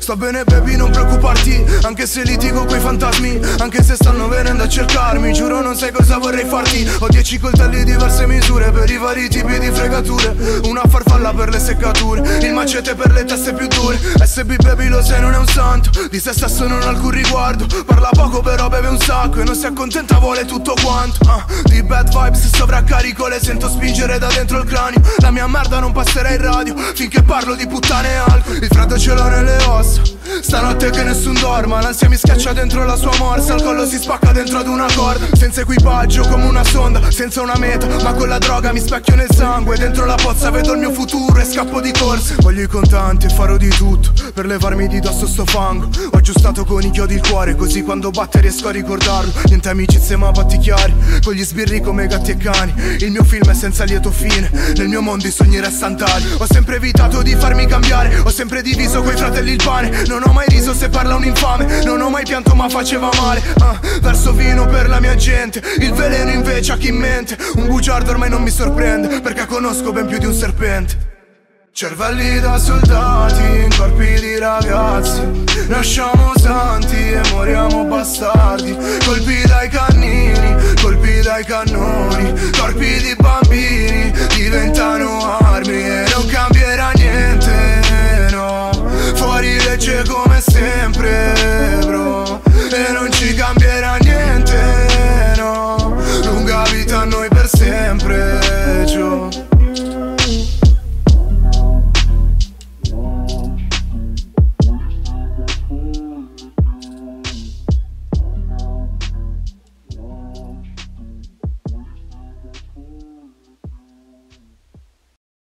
Sta bene baby non preoccuparti. Anche se litigo quei fantasmi Anche se stanno venendo a cercarmi Giuro non sai cosa vorrei farti. Ho dieci coltelli diverse misure Per i vari tipi di fregature. Una farfalla per le seccature. Il macete per le teste più dure. SB baby lo sai non è un santo. Di se stesso non ha alcun riguardo. Parla poco però beve un sacco. E non si accontenta vuole tutto quanto ah, Di bad vibes sovraccarico Le sento spingere da dentro il cranio. La mia merda non passerà in radio Finché parlo di puttane e alcol. Il freddo ce l'ho nelle ossa Stanotte che nessun dorma L'ansia mi schiaccia dentro la sua morsa Il collo si spacca dentro ad una corda Senza equipaggio come una sonda Senza una meta Ma con la droga mi specchio nel sangue Dentro la pozza vedo il mio futuro E scappo di corsa. Voglio i contanti e farò di tutto Per levarmi di dosso sto fango. Ho aggiustato con i chiodi il cuore Così quando batte riesco a ricordarlo. Niente amicizie ma patti chiari Con gli sbirri come gatti e cani. Il mio film è senza lieto fine Nel mio mondo i sogni restano tali. Ho sempre evitato di farmi cambiare Ho sempre diviso coi fratelli il pane Non non ho mai riso se parla un infame. Non ho mai pianto ma faceva male ah, Verso vino per la mia gente. Il veleno invece a chi mente? Un bugiardo ormai non mi sorprende Perché conosco ben più di un serpente. Cervelli da soldati in corpi di ragazzi. Nasciamo santi e moriamo bastardi. Colpi dai cannini, colpi dai cannoni.